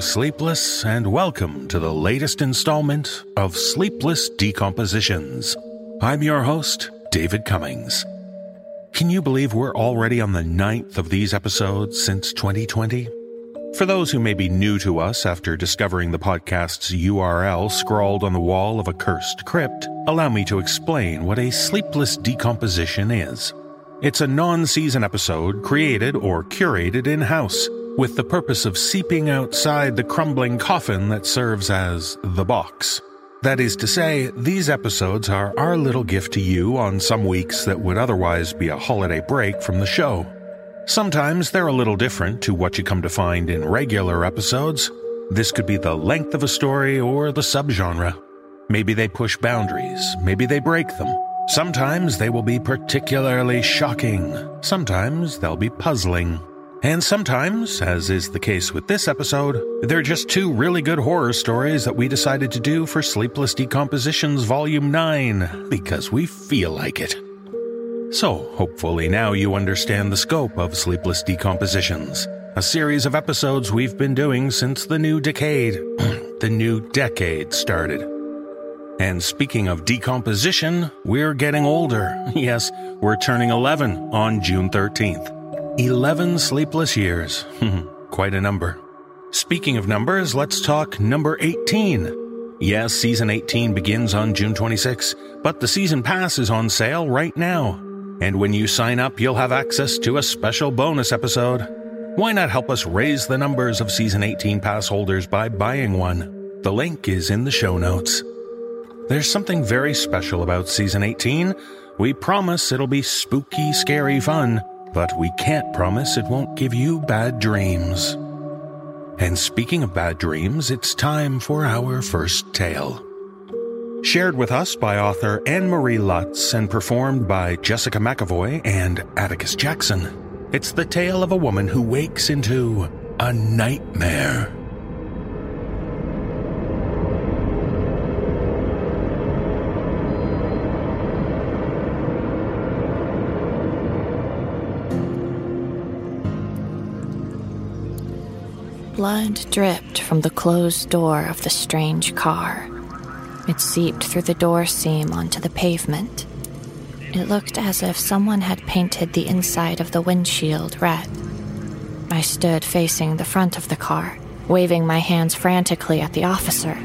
Sleepless, and welcome to the latest installment of Sleepless Decompositions. I'm your host, David Cummings. Can you believe we're already on the ninth of these episodes since 2020? For those who may be new to us after discovering the podcast's URL scrawled on the wall of a cursed crypt, allow me to explain what a sleepless decomposition is. It's a non season episode created or curated in house with the purpose of seeping outside the crumbling coffin that serves as the box. That is to say, these episodes are our little gift to you on some weeks that would otherwise be a holiday break from the show. Sometimes they're a little different to what you come to find in regular episodes. This could be the length of a story or the subgenre. Maybe they push boundaries, maybe they break them. Sometimes they will be particularly shocking, sometimes they'll be puzzling. And sometimes, as is the case with this episode, they're just two really good horror stories that we decided to do for Sleepless Decompositions Volume 9 because we feel like it. So, hopefully, now you understand the scope of Sleepless Decompositions, a series of episodes we've been doing since the new decade, the new decade started. And speaking of decomposition, we're getting older. Yes, we're turning 11 on June 13th. 11 sleepless years. Quite a number. Speaking of numbers, let's talk number 18. Yes, season 18 begins on June 26, but the season pass is on sale right now. And when you sign up, you'll have access to a special bonus episode. Why not help us raise the numbers of season 18 pass holders by buying one? The link is in the show notes. There's something very special about season 18. We promise it'll be spooky, scary fun but we can't promise it won't give you bad dreams. And speaking of bad dreams, it's time for our first tale. Shared with us by author Anne Marie Lutz and performed by Jessica McEvoy and Atticus Jackson. It's the tale of a woman who wakes into a nightmare. Blood dripped from the closed door of the strange car. It seeped through the door seam onto the pavement. It looked as if someone had painted the inside of the windshield red. I stood facing the front of the car, waving my hands frantically at the officer.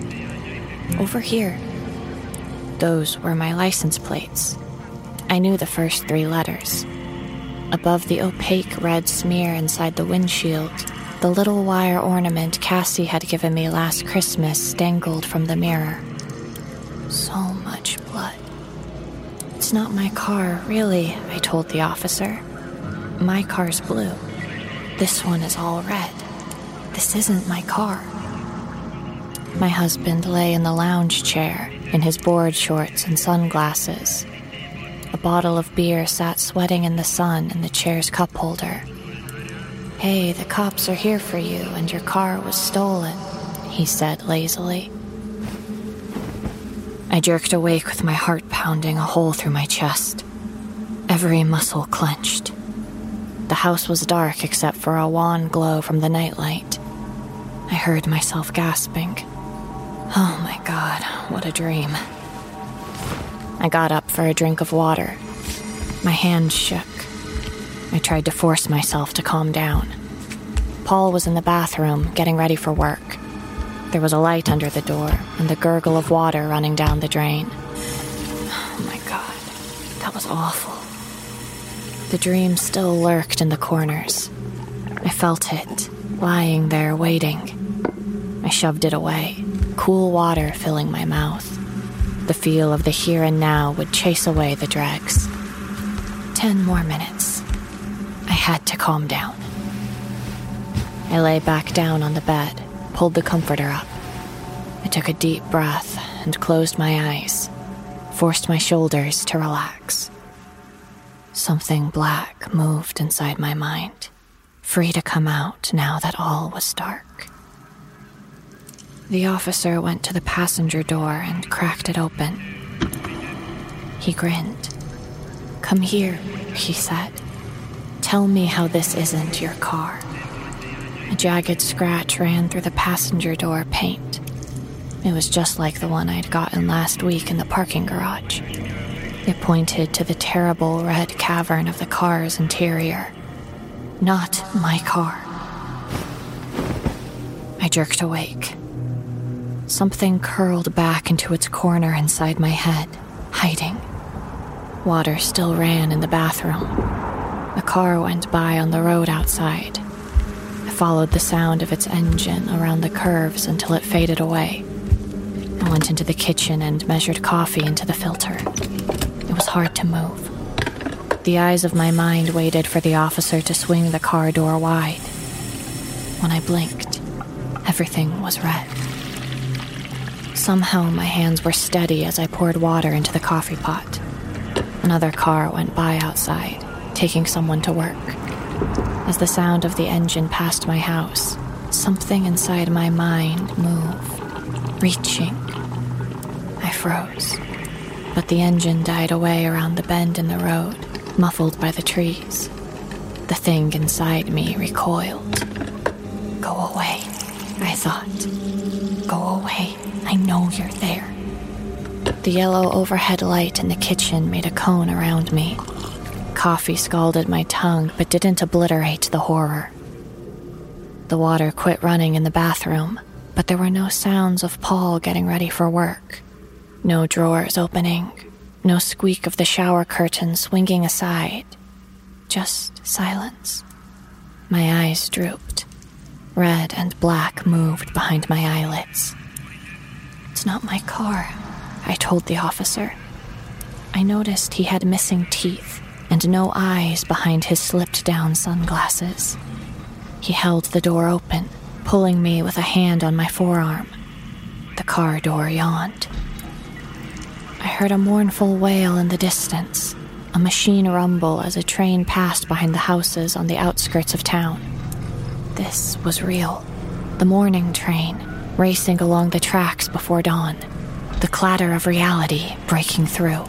Over here. Those were my license plates. I knew the first three letters. Above the opaque red smear inside the windshield, the little wire ornament Cassie had given me last Christmas dangled from the mirror. So much blood. It's not my car, really, I told the officer. My car's blue. This one is all red. This isn't my car. My husband lay in the lounge chair in his board shorts and sunglasses. A bottle of beer sat sweating in the sun in the chair's cup holder. Hey, the cops are here for you, and your car was stolen, he said lazily. I jerked awake with my heart pounding a hole through my chest. Every muscle clenched. The house was dark except for a wan glow from the nightlight. I heard myself gasping. Oh my god, what a dream. I got up for a drink of water. My hand shook. I tried to force myself to calm down. Paul was in the bathroom, getting ready for work. There was a light under the door and the gurgle of water running down the drain. Oh my god, that was awful. The dream still lurked in the corners. I felt it, lying there waiting. I shoved it away, cool water filling my mouth. The feel of the here and now would chase away the dregs. Ten more minutes. I had to calm down. I lay back down on the bed, pulled the comforter up. I took a deep breath and closed my eyes, forced my shoulders to relax. Something black moved inside my mind, free to come out now that all was dark. The officer went to the passenger door and cracked it open. He grinned. Come here, he said. Tell me how this isn't your car. A jagged scratch ran through the passenger door paint. It was just like the one I'd gotten last week in the parking garage. It pointed to the terrible red cavern of the car's interior. Not my car. I jerked awake. Something curled back into its corner inside my head, hiding. Water still ran in the bathroom. A car went by on the road outside. Followed the sound of its engine around the curves until it faded away. I went into the kitchen and measured coffee into the filter. It was hard to move. The eyes of my mind waited for the officer to swing the car door wide. When I blinked, everything was red. Somehow my hands were steady as I poured water into the coffee pot. Another car went by outside, taking someone to work. As the sound of the engine passed my house, something inside my mind moved, reaching. I froze but the engine died away around the bend in the road, muffled by the trees. The thing inside me recoiled. Go away, I thought. Go away, I know you're there. The yellow overhead light in the kitchen made a cone around me. Coffee scalded my tongue, but didn't obliterate the horror. The water quit running in the bathroom, but there were no sounds of Paul getting ready for work. No drawers opening, no squeak of the shower curtain swinging aside. Just silence. My eyes drooped. Red and black moved behind my eyelids. It's not my car, I told the officer. I noticed he had missing teeth and no eyes behind his slipped down sunglasses. He held the door open, pulling me with a hand on my forearm. The car door yawned. I heard a mournful wail in the distance, a machine rumble as a train passed behind the houses on the outskirts of town. This was real. The morning train, racing along the tracks before dawn, the clatter of reality breaking through.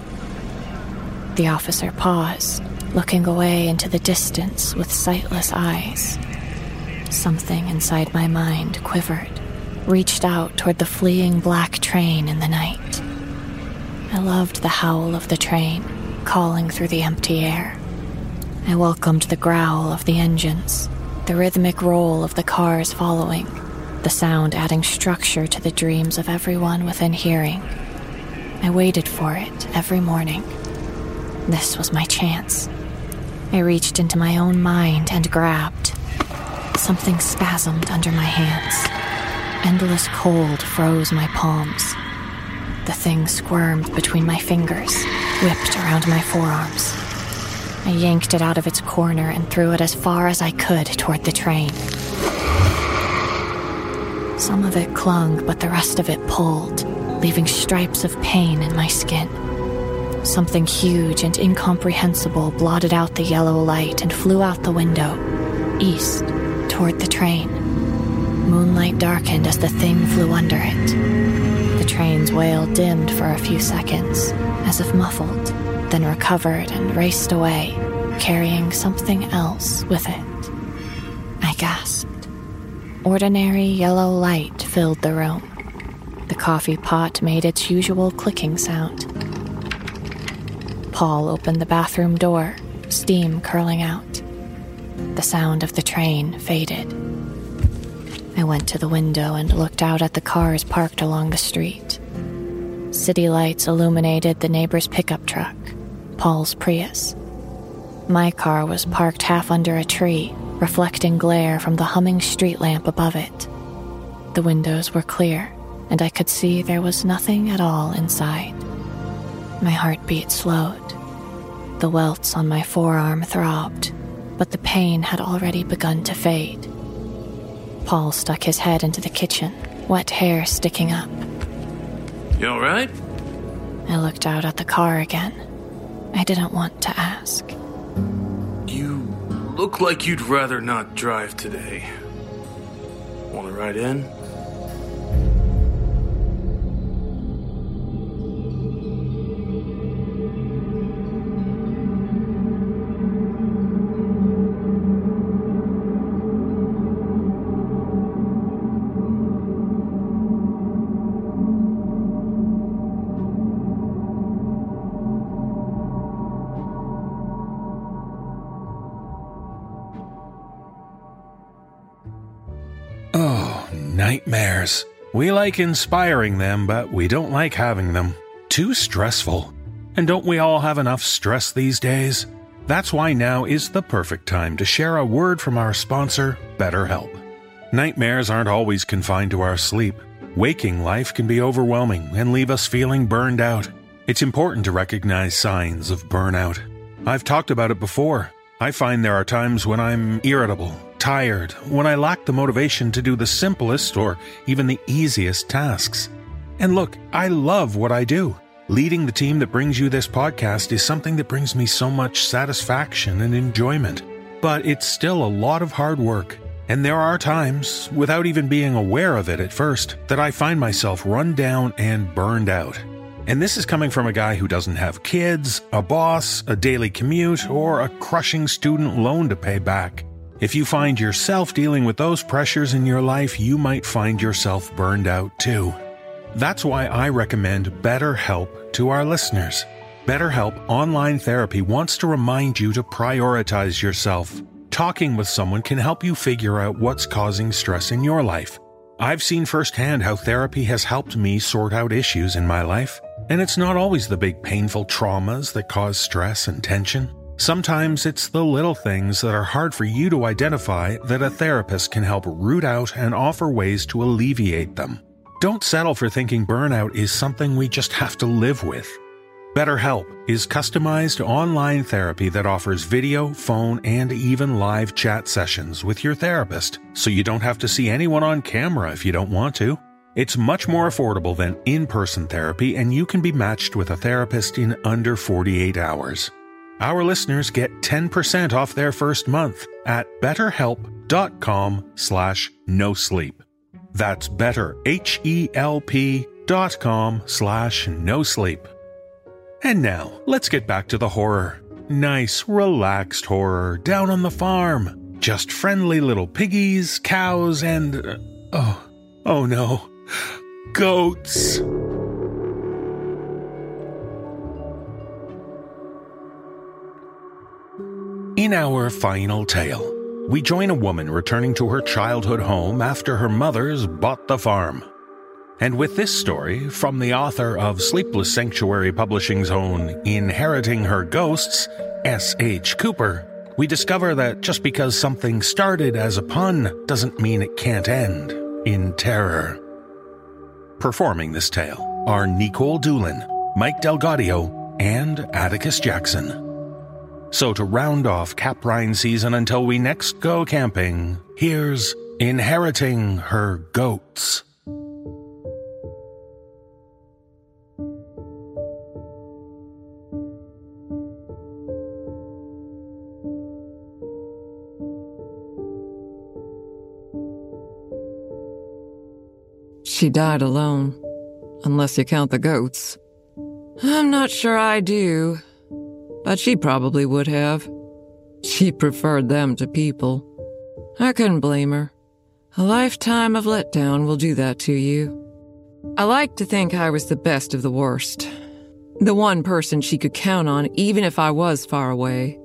The officer paused, looking away into the distance with sightless eyes. Something inside my mind quivered, reached out toward the fleeing black train in the night. I loved the howl of the train, calling through the empty air. I welcomed the growl of the engines, the rhythmic roll of the cars following, the sound adding structure to the dreams of everyone within hearing. I waited for it every morning. This was my chance. I reached into my own mind and grabbed. Something spasmed under my hands. Endless cold froze my palms. The thing squirmed between my fingers, whipped around my forearms. I yanked it out of its corner and threw it as far as I could toward the train. Some of it clung, but the rest of it pulled, leaving stripes of pain in my skin. Something huge and incomprehensible blotted out the yellow light and flew out the window, east, toward the train. Moonlight darkened as the thing flew under it. The train's wail dimmed for a few seconds, as if muffled, then recovered and raced away, carrying something else with it. I gasped. Ordinary yellow light filled the room. The coffee pot made its usual clicking sound. Paul opened the bathroom door, steam curling out. The sound of the train faded. I went to the window and looked out at the cars parked along the street. City lights illuminated the neighbor's pickup truck, Paul's Prius. My car was parked half under a tree, reflecting glare from the humming street lamp above it. The windows were clear, and I could see there was nothing at all inside. My heartbeat slowed. The welts on my forearm throbbed, but the pain had already begun to fade. Paul stuck his head into the kitchen, wet hair sticking up. You alright? I looked out at the car again. I didn't want to ask. You look like you'd rather not drive today. Want to ride in? We like inspiring them, but we don't like having them. Too stressful. And don't we all have enough stress these days? That's why now is the perfect time to share a word from our sponsor, BetterHelp. Nightmares aren't always confined to our sleep. Waking life can be overwhelming and leave us feeling burned out. It's important to recognize signs of burnout. I've talked about it before. I find there are times when I'm irritable, tired, when I lack the motivation to do the simplest or even the easiest tasks. And look, I love what I do. Leading the team that brings you this podcast is something that brings me so much satisfaction and enjoyment. But it's still a lot of hard work. And there are times, without even being aware of it at first, that I find myself run down and burned out. And this is coming from a guy who doesn't have kids, a boss, a daily commute, or a crushing student loan to pay back. If you find yourself dealing with those pressures in your life, you might find yourself burned out too. That's why I recommend BetterHelp to our listeners. BetterHelp Online Therapy wants to remind you to prioritize yourself. Talking with someone can help you figure out what's causing stress in your life. I've seen firsthand how therapy has helped me sort out issues in my life, and it's not always the big painful traumas that cause stress and tension. Sometimes it's the little things that are hard for you to identify that a therapist can help root out and offer ways to alleviate them. Don't settle for thinking burnout is something we just have to live with. BetterHelp is customized online therapy that offers video, phone, and even live chat sessions with your therapist, so you don't have to see anyone on camera if you don't want to. It's much more affordable than in person therapy, and you can be matched with a therapist in under 48 hours. Our listeners get 10% off their first month at betterhelp.com slash no sleep. That's better, H-E-L-P com slash no sleep. And now, let's get back to the horror. Nice, relaxed horror down on the farm. Just friendly little piggies, cows, and. Uh, oh, oh no. Goats. In our final tale, we join a woman returning to her childhood home after her mother's bought the farm. And with this story, from the author of Sleepless Sanctuary Publishing's own Inheriting Her Ghosts, S.H. Cooper, we discover that just because something started as a pun doesn't mean it can't end in terror. Performing this tale are Nikolle Doolin, Mike DelGaudio, and Atticus Jackson. So to round off Caprine season until we next go camping, here's Inheriting Her Goats. She died alone, unless you count the goats. I'm not sure I do, but she probably would have. She preferred them to people. I couldn't blame her. A lifetime of letdown will do that to you. I like to think I was the best of the worst. The one person she could count on, even if I was far away.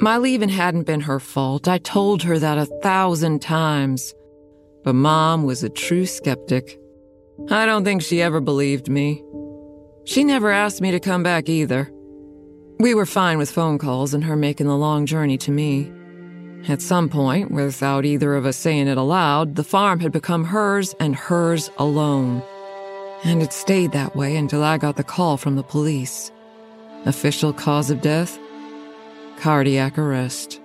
My leaving hadn't been her fault. I told her that a thousand times. But Mom was a true skeptic. I don't think she ever believed me. She never asked me to come back either. We were fine with phone calls and her making the long journey to me. At some point, without either of us saying it aloud, the farm had become hers and hers alone. And it stayed that way until I got the call from the police. Official cause of death? Cardiac arrest.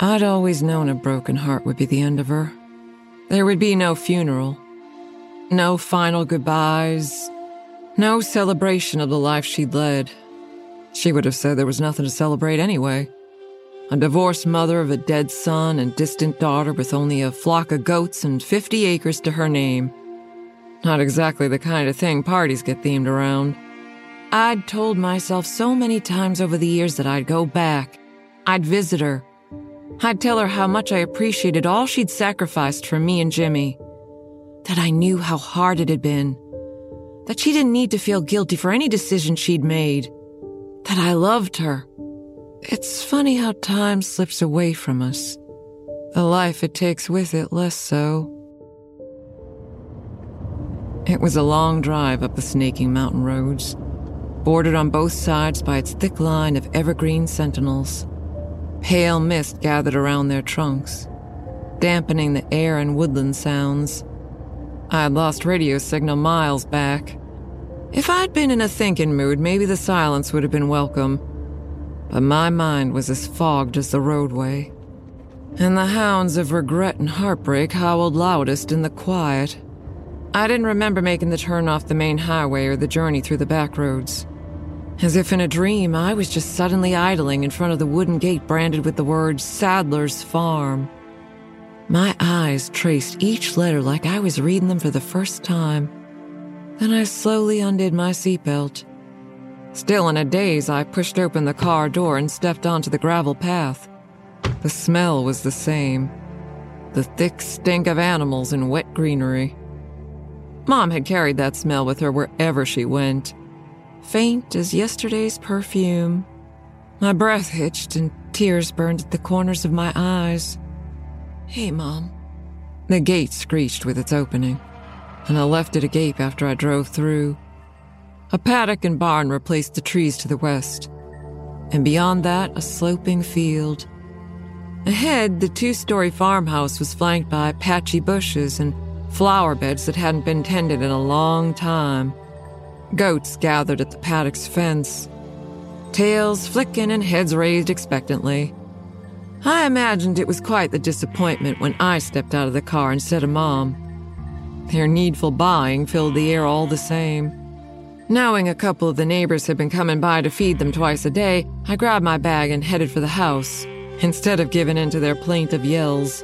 I'd always known a broken heart would be the end of her. There would be no funeral, no final goodbyes, no celebration of the life she'd led. She would have said there was nothing to celebrate anyway. A divorced mother of a dead son and distant daughter with only a flock of goats and 50 acres to her name. Not exactly the kind of thing parties get themed around. I'd told myself so many times over the years that I'd go back. I'd visit her. I'd tell her how much I appreciated all she'd sacrificed for me and Jimmy. That I knew how hard it had been. That she didn't need to feel guilty for any decision she'd made. That I loved her. It's funny how time slips away from us. The life it takes with it less so. It was a long drive up the snaking mountain roads, bordered on both sides by its thick line of evergreen sentinels. Pale mist gathered around their trunks, dampening the air and woodland sounds. I had lost radio signal miles back. If I'd been in a thinking mood, maybe the silence would have been welcome. But my mind was as fogged as the roadway. And the hounds of regret and heartbreak howled loudest in the quiet. I didn't remember making the turn off the main highway or the journey through the back roads. As if in a dream, I was just suddenly idling in front of the wooden gate branded with the words Sadler's Farm. My eyes traced each letter like I was reading them for the first time. Then I slowly undid my seatbelt. Still in a daze, I pushed open the car door and stepped onto the gravel path. The smell was the same the thick stink of animals and wet greenery. Mom had carried that smell with her wherever she went, faint as yesterday's perfume. My breath hitched and tears burned at the corners of my eyes. Hey, Mom. The gate screeched with its opening, and I left it agape after I drove through. A paddock and barn replaced the trees to the west, and beyond that, a sloping field. Ahead, the two story farmhouse was flanked by patchy bushes and flower beds that hadn't been tended in a long time. Goats gathered at the paddock's fence, tails flicking and heads raised expectantly. I imagined it was quite the disappointment when I stepped out of the car instead of Mom. Their needful buying filled the air all the same. Knowing a couple of the neighbors had been coming by to feed them twice a day, I grabbed my bag and headed for the house, instead of giving in to their plaintive yells.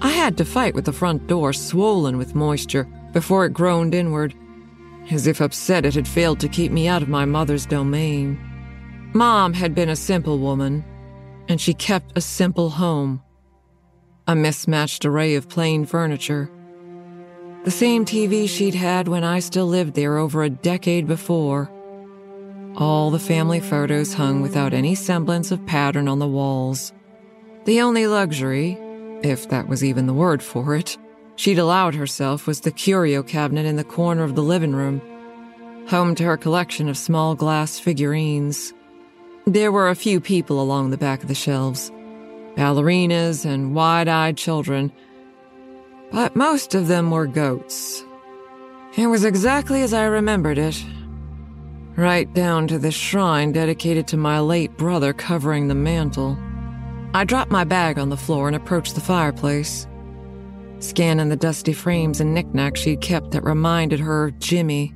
I had to fight with the front door swollen with moisture before it groaned inward, as if upset it had failed to keep me out of my mother's domain. Mom had been a simple woman, and she kept a simple home. A mismatched array of plain furniture. The same TV she'd had when I still lived there over a decade before. All the family photos hung without any semblance of pattern on the walls. The only luxury, if that was even the word for it, she'd allowed herself was the curio cabinet in the corner of the living room, home to her collection of small glass figurines. There were a few people along the back of the shelves ballerinas and wide eyed children, but most of them were goats. It was exactly as I remembered it. Right down to the shrine dedicated to my late brother covering the mantel. I dropped my bag on the floor and approached the fireplace, scanning the dusty frames and knickknacks she'd kept that reminded her of Jimmy.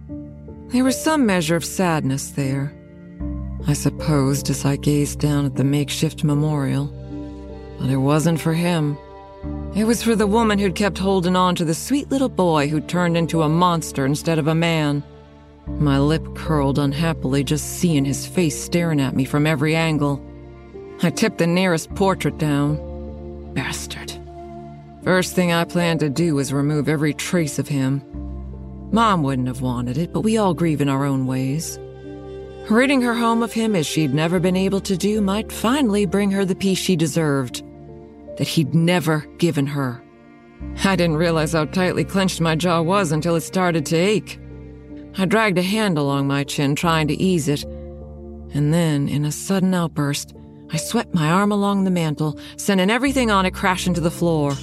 There was some measure of sadness there, I supposed as I gazed down at the makeshift memorial. But it wasn't for him. It was for the woman who'd kept holding on to the sweet little boy who'd turned into a monster instead of a man. My lip curled unhappily just seeing his face staring at me from every angle. I tipped the nearest portrait down. Bastard. First thing I planned to do was remove every trace of him. Mom wouldn't have wanted it, but we all grieve in our own ways. Ridding her home of him as she'd never been able to do might finally bring her the peace she deserved, that he'd never given her. I didn't realize how tightly clenched my jaw was until it started to ache. I dragged a hand along my chin, trying to ease it, and then, in a sudden outburst, I swept my arm along the mantel, sending everything on it crashing to the floor.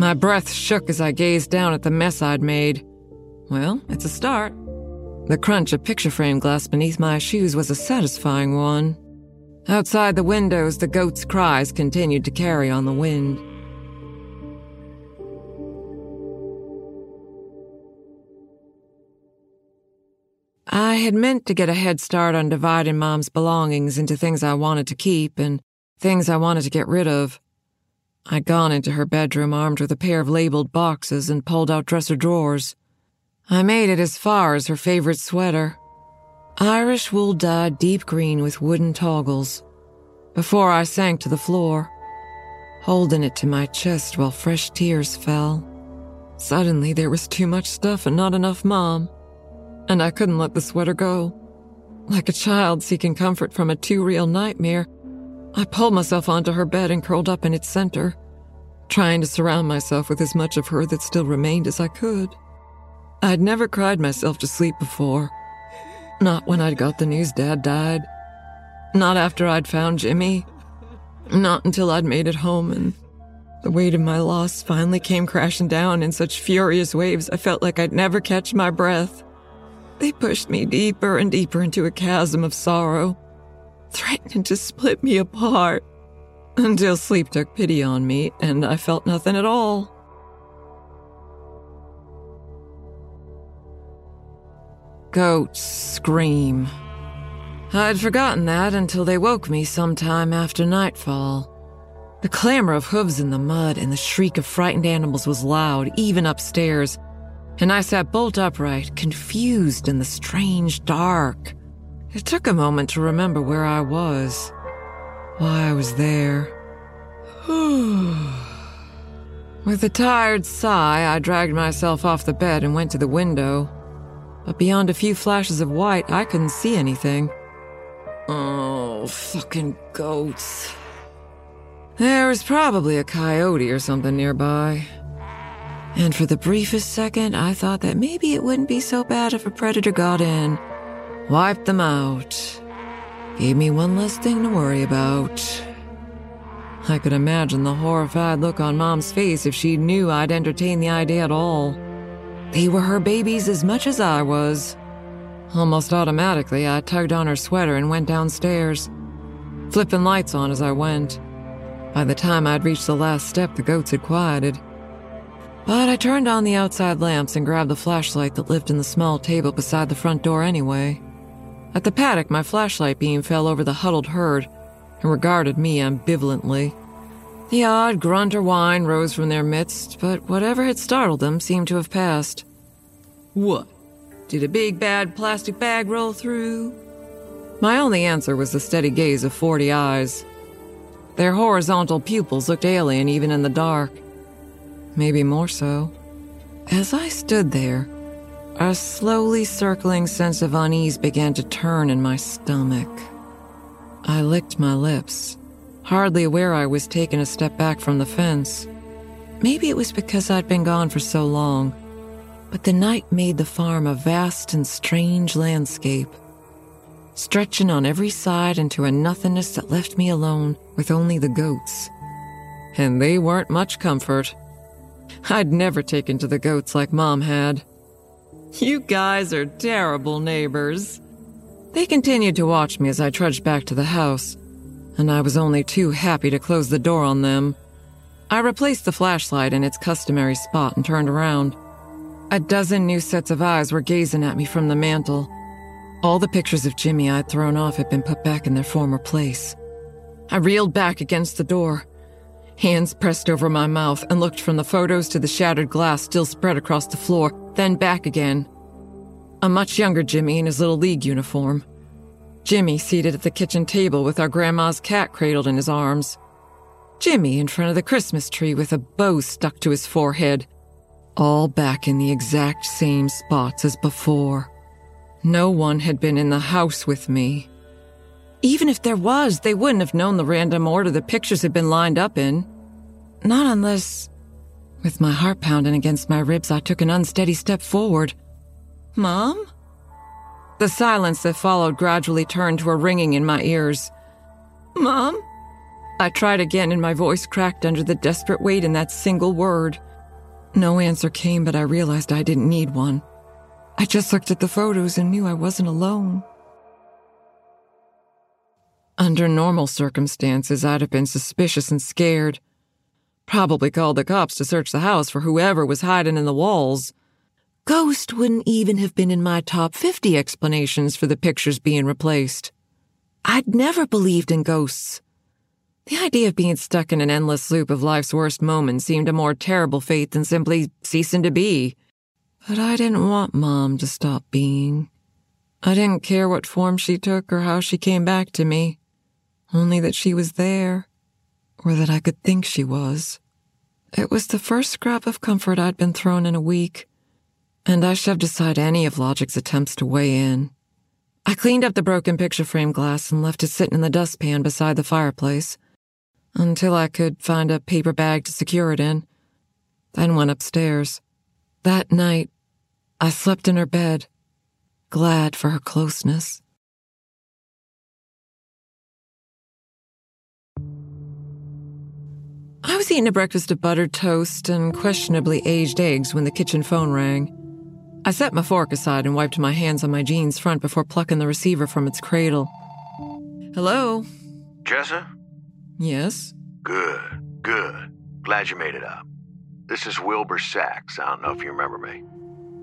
My breath shook as I gazed down at the mess I'd made. Well, it's a start. The crunch of picture frame glass beneath my shoes was a satisfying one. Outside the windows, the goats' cries continued to carry on the wind. I had meant to get a head start on dividing Mom's belongings into things I wanted to keep and things I wanted to get rid of. I'd gone into her bedroom armed with a pair of labeled boxes and pulled out dresser drawers. I made it as far as her favorite sweater. Irish wool dyed deep green with wooden toggles. Before I sank to the floor, holding it to my chest while fresh tears fell. Suddenly there was too much stuff and not enough mom and I couldn't let the sweater go. Like a child seeking comfort from a too real nightmare, I pulled myself onto her bed and curled up in its center, trying to surround myself with as much of her that still remained as I could. I'd never cried myself to sleep before. Not when I'd got the news Dad died. Not after I'd found Jimmy. Not until I'd made it home and the weight of my loss finally came crashing down in such furious waves I felt like I'd never catch my breath. They pushed me deeper and deeper into a chasm of sorrow, threatening to split me apart, until sleep took pity on me and I felt nothing at all. Goats scream. I'd forgotten that until they woke me sometime after nightfall. The clamor of hooves in the mud and the shriek of frightened animals was loud, even upstairs, and I sat bolt upright, confused in the strange dark. It took a moment to remember where I was, why I was there. With a tired sigh, I dragged myself off the bed and went to the window. But beyond a few flashes of white, I couldn't see anything. Oh, fucking goats. There was probably a coyote or something nearby. And for the briefest second, I thought that maybe it wouldn't be so bad if a predator got in, wiped them out, gave me one less thing to worry about. I could imagine the horrified look on Mom's face if she knew I'd entertained the idea at all. They were her babies as much as I was. Almost automatically, I tugged on her sweater and went downstairs, flipping lights on as I went. By the time I'd reached the last step, the goats had quieted. But I turned on the outside lamps and grabbed the flashlight that lived in the small table beside the front door anyway. At the paddock, my flashlight beam fell over the huddled herd and regarded me ambivalently. The odd grunt or whine rose from their midst, but whatever had startled them seemed to have passed. What? Did a big bad plastic bag roll through? My only answer was the steady gaze of forty eyes. Their horizontal pupils looked alien even in the dark maybe more so. As I stood there, a slowly circling sense of unease began to turn in my stomach. I licked my lips, hardly aware I was taking a step back from the fence. Maybe it was because I'd been gone for so long, but the night made the farm a vast and strange landscape, stretching on every side into a nothingness that left me alone with only the goats. And they weren't much comfort. I'd never taken to the goats like Mom had. You guys are terrible neighbors. They continued to watch me as I trudged back to the house, and I was only too happy to close the door on them. I replaced the flashlight in its customary spot and turned around. A dozen new sets of eyes were gazing at me from the mantel. All the pictures of Jimmy I'd thrown off had been put back in their former place. I reeled back against the door, hands pressed over my mouth, and looked from the photos to the shattered glass still spread across the floor, then back again. A much younger Jimmy in his little league uniform. Jimmy seated at the kitchen table with our grandma's cat cradled in his arms. Jimmy in front of the Christmas tree with a bow stuck to his forehead. All back in the exact same spots as before. No one had been in the house with me. Even if there was, they wouldn't have known the random order the pictures had been lined up in. Not unless. With my heart pounding against my ribs, I took an unsteady step forward. Mom? The silence that followed gradually turned to a ringing in my ears. Mom? I tried again, and my voice cracked under the desperate weight in that single word. No answer came, but I realized I didn't need one. I just looked at the photos and knew I wasn't alone. Under normal circumstances, I'd have been suspicious and scared. Probably called the cops to search the house for whoever was hiding in the walls. Ghost wouldn't even have been in my top 50 explanations for the pictures being replaced. I'd never believed in ghosts. The idea of being stuck in an endless loop of life's worst moments seemed a more terrible fate than simply ceasing to be. But I didn't want Mom to stop being. I didn't care what form she took or how she came back to me, only that she was there, or that I could think she was. It was the first scrap of comfort I'd been thrown in a week, and I shoved aside any of Logic's attempts to weigh in. I cleaned up the broken picture frame glass and left it sitting in the dustpan beside the fireplace until I could find a paper bag to secure it in, then went upstairs. That night, I slept in her bed, glad for her closeness. I was eating a breakfast of buttered toast and questionably aged eggs when the kitchen phone rang. I set my fork aside and wiped my hands on my jeans front before plucking the receiver from its cradle. Hello? Jessa? Yes? Good, good. Glad you made it up. This is Wilbur Sacks. I don't know if you remember me.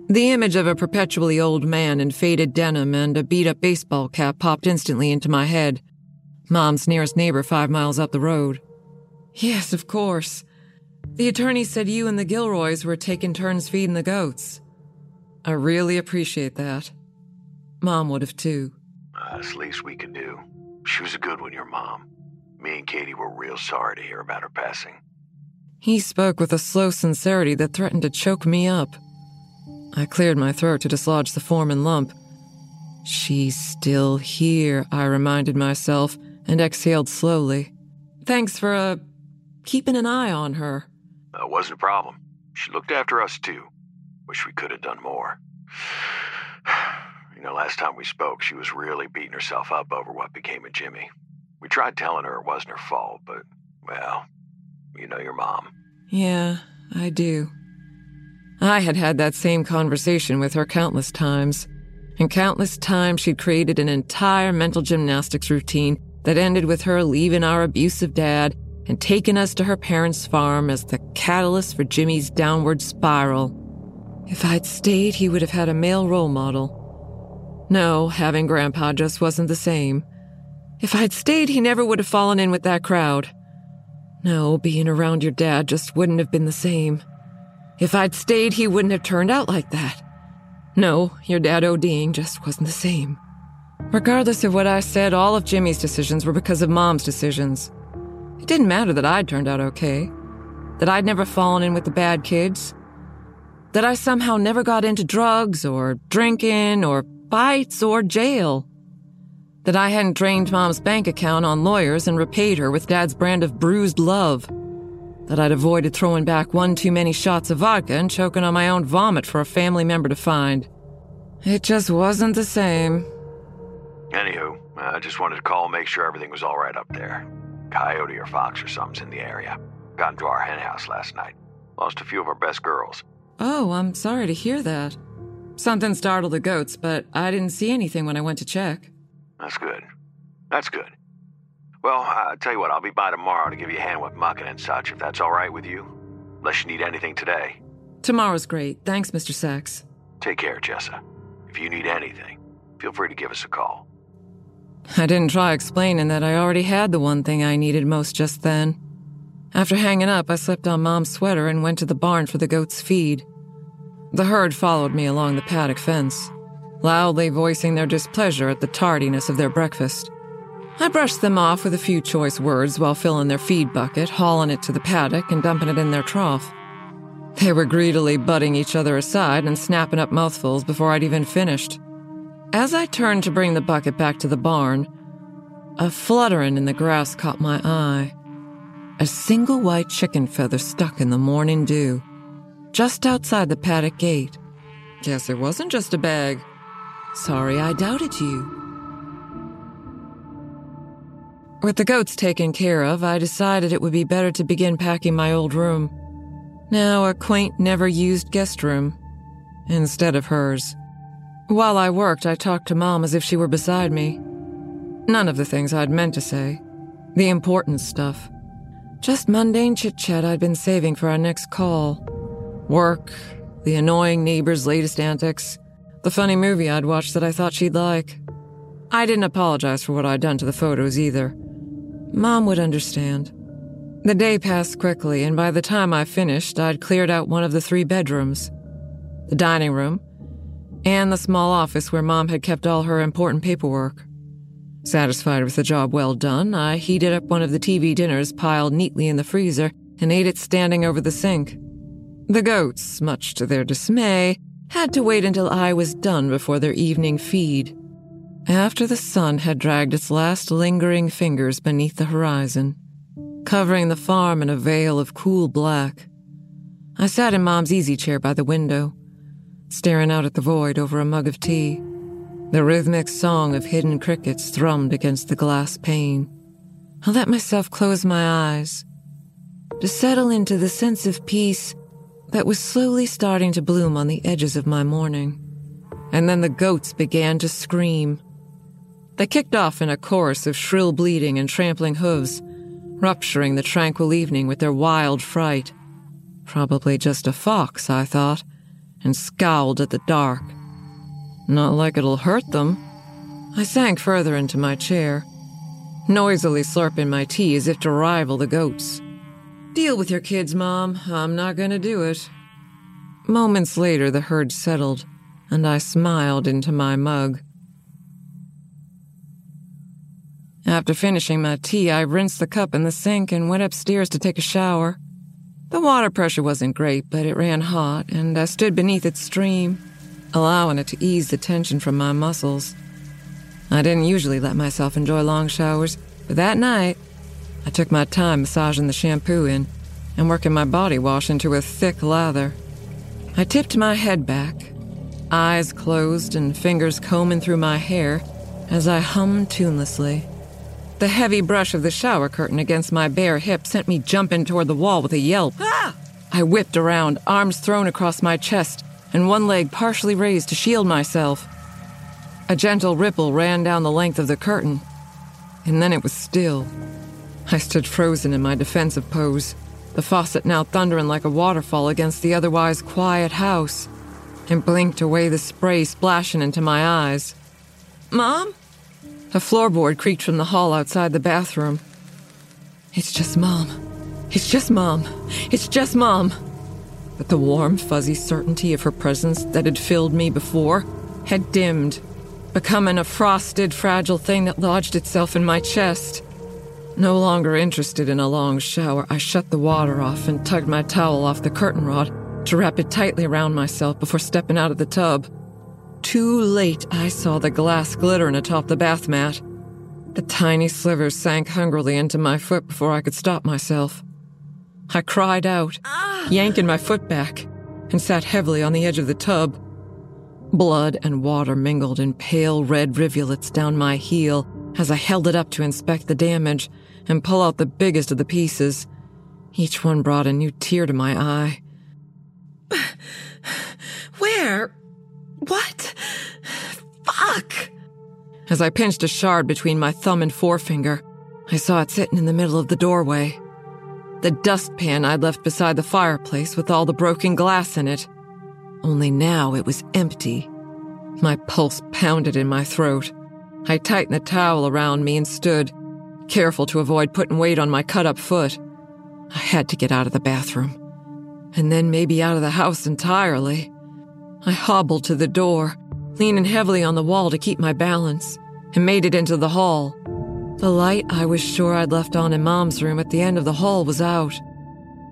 The image of a perpetually old man in faded denim and a beat up baseball cap popped instantly into my head. Mom's nearest neighbor five miles up the road. Yes, of course. The attorney said you and the Gilroys were taking turns feeding the goats. I really appreciate that. Mom would have too. Uh, that's the least we could do. She was a good one, your mom. Me and Katie were real sorry to hear about her passing. He spoke with a slow sincerity that threatened to choke me up. I cleared my throat to dislodge the foreman lump. She's still here, I reminded myself, and exhaled slowly. Thanks for, uh, keeping an eye on her. That uh, wasn't a problem. She looked after us, too. Wish we could have done more. You know, last time we spoke, she was really beating herself up over what became of Jimmy. We tried telling her it wasn't her fault, but, well, you know your mom. Yeah, I do. I had had that same conversation with her countless times. And countless times she'd created an entire mental gymnastics routine that ended with her leaving our abusive dad and taking us to her parents' farm as the catalyst for Jimmy's downward spiral. If I'd stayed, he would have had a male role model. No, having Grandpa just wasn't the same. If I'd stayed, he never would have fallen in with that crowd. No, being around your dad just wouldn't have been the same. If I'd stayed, he wouldn't have turned out like that. No, your dad ODing just wasn't the same. Regardless of what I said, all of Jimmy's decisions were because of Mom's decisions. It didn't matter that I'd turned out okay, that I'd never fallen in with the bad kids, that I somehow never got into drugs or drinking or fights or jail that I hadn't drained Mom's bank account on lawyers and repaid her with Dad's brand of bruised love, that I'd avoided throwing back one too many shots of vodka and choking on my own vomit for a family member to find. It just wasn't the same. Anywho, uh, I just wanted to call and make sure everything was all right up there. Coyote or fox or something's in the area. Got into our henhouse last night. Lost a few of our best girls. Oh, I'm sorry to hear that. Something startled the goats, but I didn't see anything when I went to check. That's good. That's good. Well, I'll tell you what, I'll be by tomorrow to give you a hand with mucking and such, if that's all right with you. Unless you need anything today. Tomorrow's great. Thanks, Mr. Sacks. Take care, Jessa. If you need anything, feel free to give us a call. I didn't try explaining that I already had the one thing I needed most just then. After hanging up, I slipped on Mom's sweater and went to the barn for the goats' feed. The herd followed me along the paddock fence loudly voicing their displeasure at the tardiness of their breakfast. I brushed them off with a few choice words while filling their feed bucket, hauling it to the paddock, and dumping it in their trough. They were greedily butting each other aside and snapping up mouthfuls before I'd even finished. As I turned to bring the bucket back to the barn, a fluttering in the grass caught my eye. A single white chicken feather stuck in the morning dew, just outside the paddock gate. Guess it wasn't just a bag. Sorry I doubted you. With the goats taken care of, I decided it would be better to begin packing my old room. Now a quaint, never used guest room, instead of hers. While I worked, I talked to Mom as if she were beside me. None of the things I'd meant to say. The important stuff. Just mundane chit chat I'd been saving for our next call. Work, the annoying neighbor's latest antics, the funny movie I'd watched that I thought she'd like. I didn't apologize for what I'd done to the photos either. Mom would understand. The day passed quickly, and by the time I finished, I'd cleared out one of the three bedrooms the dining room, and the small office where Mom had kept all her important paperwork. Satisfied with the job well done, I heated up one of the TV dinners piled neatly in the freezer and ate it standing over the sink. The goats, much to their dismay, had to wait until I was done before their evening feed. After the sun had dragged its last lingering fingers beneath the horizon, covering the farm in a veil of cool black, I sat in Mom's easy chair by the window, staring out at the void over a mug of tea. The rhythmic song of hidden crickets thrummed against the glass pane. I let myself close my eyes to settle into the sense of peace that was slowly starting to bloom on the edges of my morning. And then the goats began to scream. They kicked off in a chorus of shrill bleating and trampling hooves, rupturing the tranquil evening with their wild fright. Probably just a fox, I thought, and scowled at the dark. Not like it'll hurt them. I sank further into my chair, noisily slurping my tea as if to rival the goats. Deal with your kids, Mom. I'm not going to do it. Moments later, the herd settled, and I smiled into my mug. After finishing my tea, I rinsed the cup in the sink and went upstairs to take a shower. The water pressure wasn't great, but it ran hot, and I stood beneath its stream allowing it to ease the tension from my muscles. I didn't usually let myself enjoy long showers, but that night, I took my time massaging the shampoo in and working my body wash into a thick lather. I tipped my head back, eyes closed and fingers combing through my hair as I hummed tunelessly. The heavy brush of the shower curtain against my bare hip sent me jumping toward the wall with a yelp. Ah! I whipped around, arms thrown across my chest, and one leg partially raised to shield myself. A gentle ripple ran down the length of the curtain, and then it was still. I stood frozen in my defensive pose, the faucet now thundering like a waterfall against the otherwise quiet house, and blinked away the spray splashing into my eyes. Mom? A floorboard creaked from the hall outside the bathroom. It's just Mom. It's just Mom. It's just Mom but the warm, fuzzy certainty of her presence that had filled me before had dimmed, becoming a frosted, fragile thing that lodged itself in my chest. No longer interested in a long shower, I shut the water off and tugged my towel off the curtain rod to wrap it tightly around myself before stepping out of the tub. Too late, I saw the glass glittering atop the bath mat. The tiny slivers sank hungrily into my foot before I could stop myself. I cried out, yanking my foot back, and sat heavily on the edge of the tub. Blood and water mingled in pale red rivulets down my heel as I held it up to inspect the damage and pull out the biggest of the pieces. Each one brought a new tear to my eye. Where? What? Fuck! As I pinched a shard between my thumb and forefinger, I saw it sitting in the middle of the doorway the dustpan I'd left beside the fireplace with all the broken glass in it. Only now it was empty. My pulse pounded in my throat. I tightened the towel around me and stood, careful to avoid putting weight on my cut up foot. I had to get out of the bathroom. And then maybe out of the house entirely. I hobbled to the door, leaning heavily on the wall to keep my balance, and made it into the hall. The light I was sure I'd left on in Mom's room at the end of the hall was out,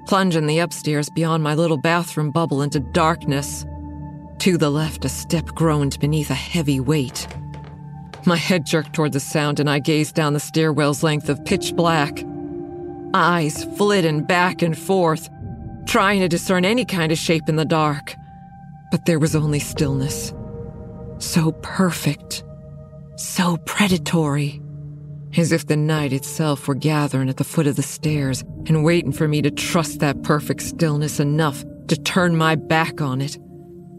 plunging the upstairs beyond my little bathroom bubble into darkness. To the left, a step groaned beneath a heavy weight. My head jerked toward the sound, and I gazed down the stairwell's length of pitch black. Eyes flitting back and forth, trying to discern any kind of shape in the dark. But there was only stillness. So perfect. So predatory as if the night itself were gathering at the foot of the stairs and waiting for me to trust that perfect stillness enough to turn my back on it.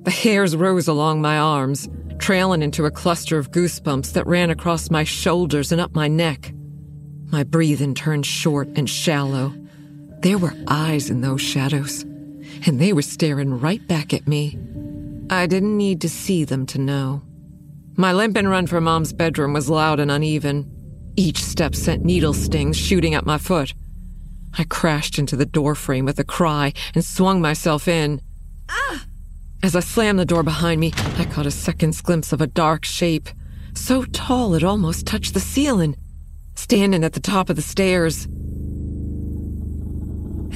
The hairs rose along my arms, trailing into a cluster of goosebumps that ran across my shoulders and up my neck. My breathing turned short and shallow. There were eyes in those shadows, and they were staring right back at me. I didn't need to see them to know. My limp and run for Mom's bedroom was loud and uneven. Each step sent needle stings shooting up my foot. I crashed into the doorframe with a cry and swung myself in. Ah! As I slammed the door behind me, I caught a second's glimpse of a dark shape, so tall it almost touched the ceiling, standing at the top of the stairs.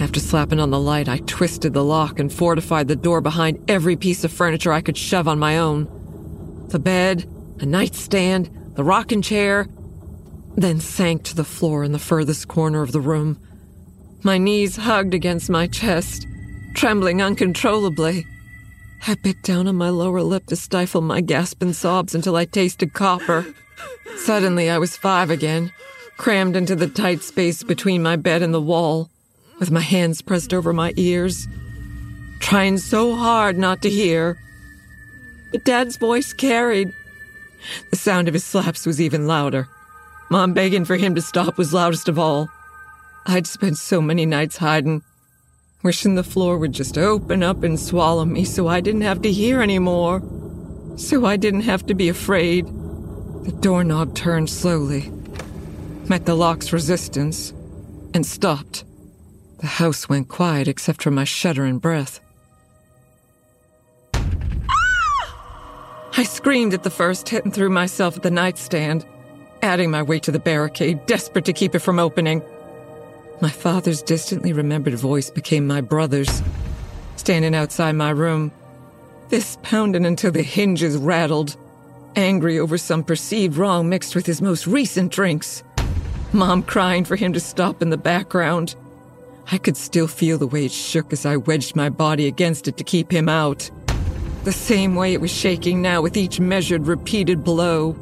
After slapping on the light, I twisted the lock and fortified the door behind every piece of furniture I could shove on my own. The bed, a nightstand, the rocking chair, then sank to the floor in the furthest corner of the room. My knees hugged against my chest, trembling uncontrollably. I bit down on my lower lip to stifle my gasping sobs until I tasted copper. Suddenly, I was five again, crammed into the tight space between my bed and the wall with my hands pressed over my ears, trying so hard not to hear. But Dad's voice carried. The sound of his slaps was even louder. Mom begging for him to stop was loudest of all. I'd spent so many nights hiding, wishing the floor would just open up and swallow me so I didn't have to hear anymore, so I didn't have to be afraid. The doorknob turned slowly, met the lock's resistance, and stopped. The house went quiet except for my shuddering breath. Ah! I screamed at the first hit and threw myself at the nightstand, adding my weight to the barricade, desperate to keep it from opening. My father's distantly remembered voice became my brother's, standing outside my room, fist pounding until the hinges rattled, angry over some perceived wrong mixed with his most recent drinks. Mom crying for him to stop in the background. I could still feel the way it shook as I wedged my body against it to keep him out. The same way it was shaking now with each measured, repeated blow.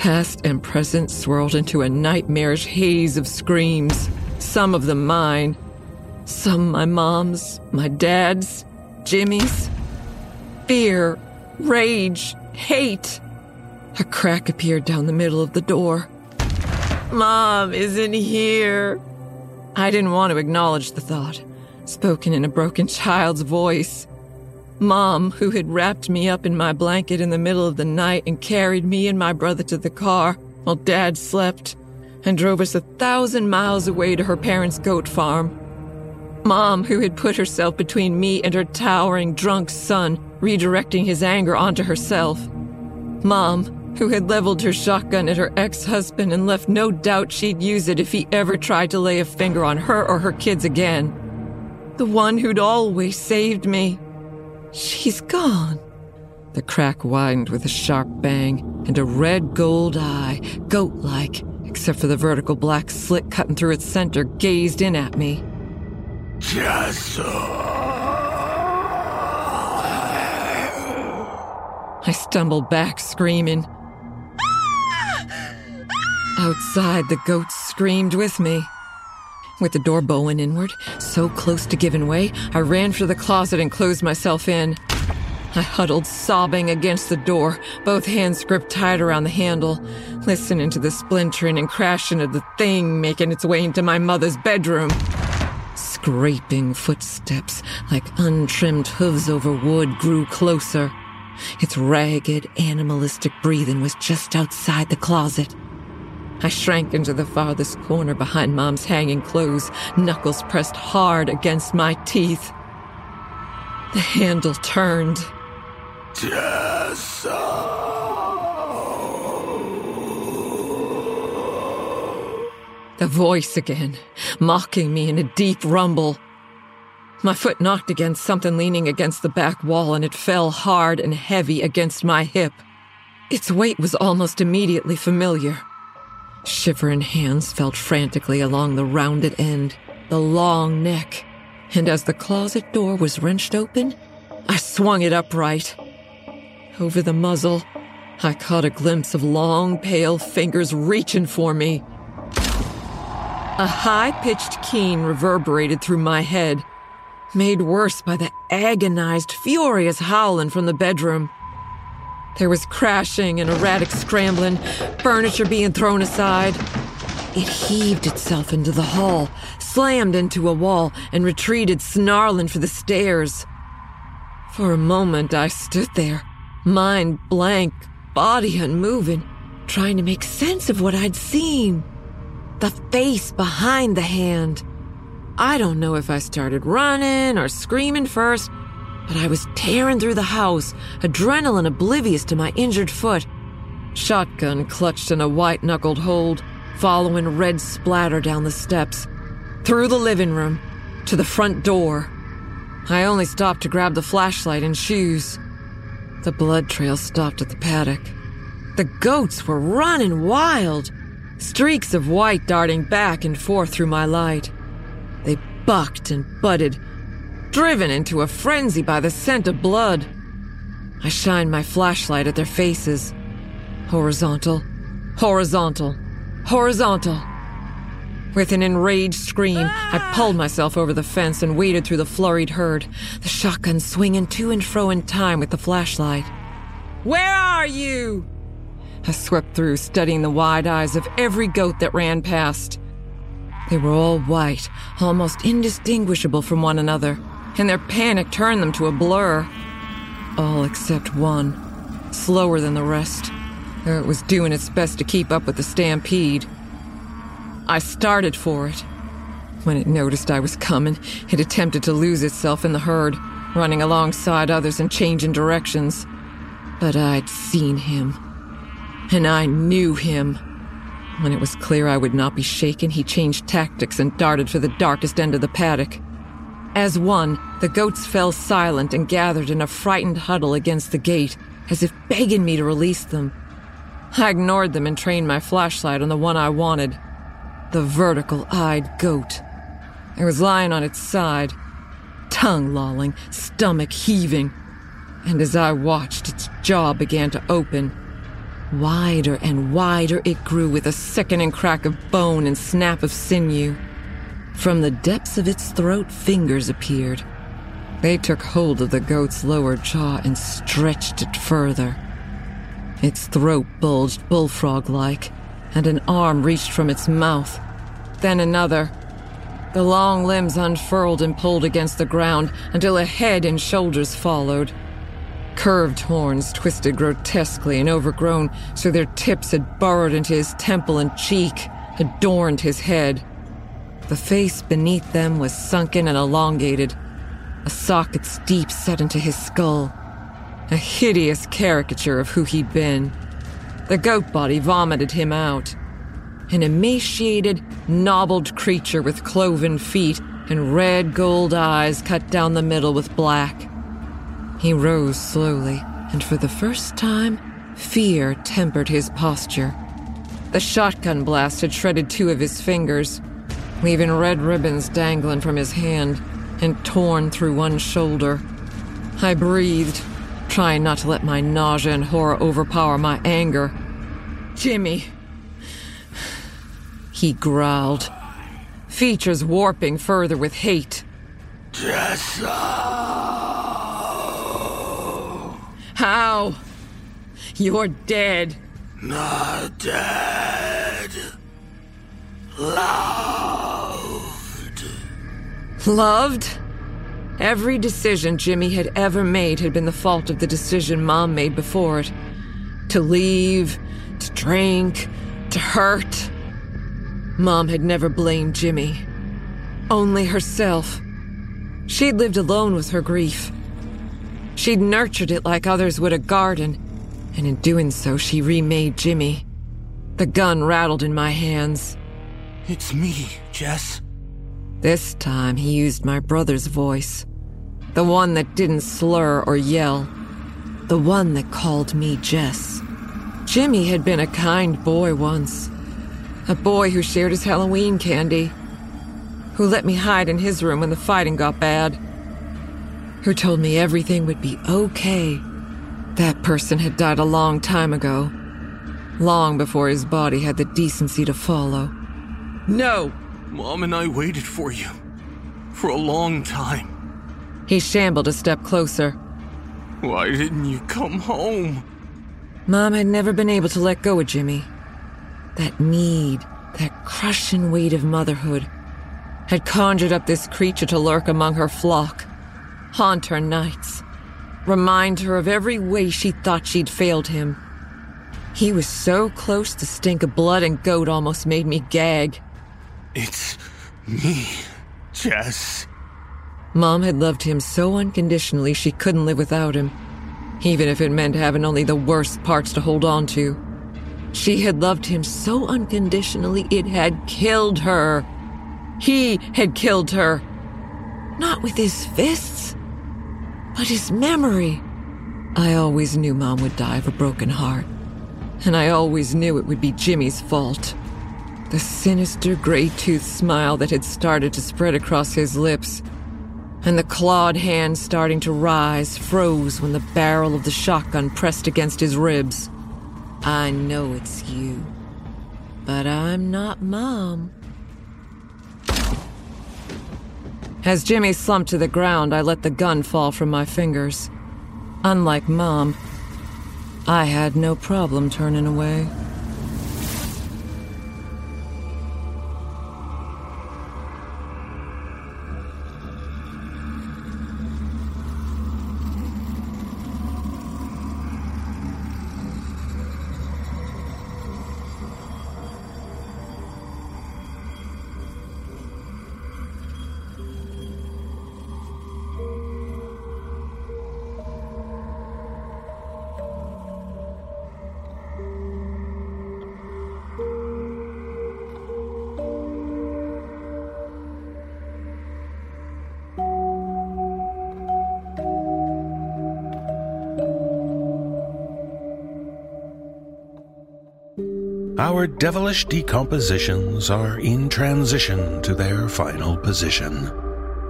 Past and present swirled into a nightmarish haze of screams, some of them mine, some my mom's, my dad's, Jimmy's. Fear, rage, hate. A crack appeared down the middle of the door. Mom isn't here. I didn't want to acknowledge the thought, spoken in a broken child's voice. Mom, who had wrapped me up in my blanket in the middle of the night and carried me and my brother to the car while Dad slept and drove us a thousand miles away to her parents' goat farm. Mom, who had put herself between me and her towering drunk son, redirecting his anger onto herself. Mom, who had leveled her shotgun at her ex husband and left no doubt she'd use it if he ever tried to lay a finger on her or her kids again. The one who'd always saved me. She's gone. The crack widened with a sharp bang, and a red gold eye, goat like, except for the vertical black slit cutting through its center, gazed in at me. I stumbled back, screaming. Ah! Ah! Outside, the goats screamed with me. With the door bowing inward, so close to giving way, I ran for the closet and closed myself in. I huddled, sobbing against the door, both hands gripped tight around the handle, listening to the splintering and crashing of the thing making its way into my mother's bedroom. Scraping footsteps like untrimmed hooves over wood grew closer. Its ragged, animalistic breathing was just outside the closet. I shrank into the farthest corner behind Mom's hanging clothes, knuckles pressed hard against my teeth. The handle turned. Jessa! The voice again, mocking me in a deep rumble. My foot knocked against something leaning against the back wall and it fell hard and heavy against my hip. Its weight was almost immediately familiar. Shivering hands felt frantically along the rounded end, the long neck, and as the closet door was wrenched open, I swung it upright. Over the muzzle, I caught a glimpse of long, pale fingers reaching for me. A high pitched keen reverberated through my head, made worse by the agonized, furious howling from the bedroom. There was crashing and erratic scrambling, furniture being thrown aside. It heaved itself into the hall, slammed into a wall, and retreated snarling for the stairs. For a moment, I stood there, mind blank, body unmoving, trying to make sense of what I'd seen. The face behind the hand. I don't know if I started running or screaming first, but I was tearing through the house, adrenaline oblivious to my injured foot. Shotgun clutched in a white knuckled hold, following red splatter down the steps, through the living room, to the front door. I only stopped to grab the flashlight and shoes. The blood trail stopped at the paddock. The goats were running wild, streaks of white darting back and forth through my light. They bucked and butted, driven into a frenzy by the scent of blood. I shine my flashlight at their faces. Horizontal, horizontal, horizontal. With an enraged scream, I ah! pulled myself over the fence and waded through the flurried herd, the shotgun swinging to and fro in time with the flashlight. Where are you? I swept through, studying the wide eyes of every goat that ran past. They were all white, almost indistinguishable from one another, and their panic turned them to a blur. All except one, slower than the rest, though it was doing its best to keep up with the stampede. I started for it. When it noticed I was coming, it attempted to lose itself in the herd, running alongside others and changing directions. But I'd seen him. And I knew him. When it was clear I would not be shaken, he changed tactics and darted for the darkest end of the paddock. As one, the goats fell silent and gathered in a frightened huddle against the gate, as if begging me to release them. I ignored them and trained my flashlight on the one I wanted the vertical eyed goat. It was lying on its side, tongue lolling, stomach heaving. And as I watched, its jaw began to open. Wider and wider it grew with a sickening crack of bone and snap of sinew. From the depths of its throat, fingers appeared. They took hold of the goat's lower jaw and stretched it further. Its throat bulged bullfrog like, and an arm reached from its mouth. Then another. The long limbs unfurled and pulled against the ground until a head and shoulders followed. Curved horns twisted grotesquely and overgrown so their tips had burrowed into his temple and cheek, adorned his head. The face beneath them was sunken and elongated, a sockets deep set into his skull, a hideous caricature of who he'd been. The goat body vomited him out. An emaciated, knobbled creature with cloven feet and red gold eyes cut down the middle with black. He rose slowly, and for the first time, fear tempered his posture. The shotgun blast had shredded two of his fingers, leaving red ribbons dangling from his hand and torn through one shoulder. I breathed, trying not to let my nausea and horror overpower my anger. Jimmy! He growled, features warping further with hate. Jessa! How? You're dead. Not dead. Loved. Loved? Every decision Jimmy had ever made had been the fault of the decision Mom made before it. To leave, to drink, to hurt. Mom had never blamed Jimmy. Only herself. She'd lived alone with her grief. She'd nurtured it like others would a garden, and in doing so, she remade Jimmy. The gun rattled in my hands. It's me, Jess. This time, he used my brother's voice. The one that didn't slur or yell. The one that called me Jess. Jimmy had been a kind boy once. A boy who shared his Halloween candy. Who let me hide in his room when the fighting got bad. Who told me everything would be okay. That person had died a long time ago. Long before his body had the decency to follow. No! Mom and I waited for you. For a long time. He shambled a step closer. Why didn't you come home? Mom had never been able to let go of Jimmy. That need, that crushing weight of motherhood, had conjured up this creature to lurk among her flock, haunt her nights, remind her of every way she thought she'd failed him. He was so close the stink of blood and goat almost made me gag. It's me, Jess. Mom had loved him so unconditionally she couldn't live without him, even if it meant having only the worst parts to hold on to. She had loved him so unconditionally it had killed her. He had killed her. Not with his fists, but his memory. I always knew Mom would die of a broken heart, and I always knew it would be Jimmy's fault. The sinister gray toothed smile that had started to spread across his lips, and the clawed hand starting to rise froze when the barrel of the shotgun pressed against his ribs. I know it's you, but I'm not Mom. As Jimmy slumped to the ground, I let the gun fall from my fingers. Unlike Mom, I had no problem turning away. Our devilish decompositions are in transition to their final position.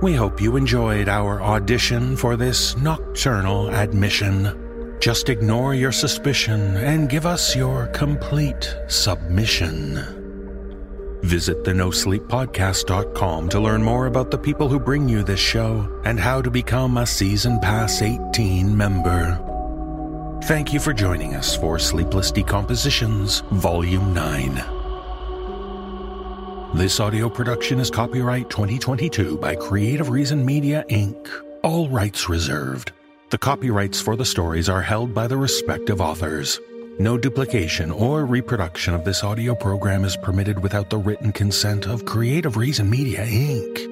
We hope you enjoyed our audition for this nocturnal admission. Just ignore your suspicion and give us your complete submission. Visit the NoSleepPodcast.com to learn more about the people who bring you this show and how to become a Season Pass 18 member. Thank you for joining us for Sleepless Decompositions, Volume 9. This audio production is copyright 2022 by Creative Reason Media, Inc., all rights reserved. The copyrights for the stories are held by the respective authors. No duplication or reproduction of this audio program is permitted without the written consent of Creative Reason Media, Inc.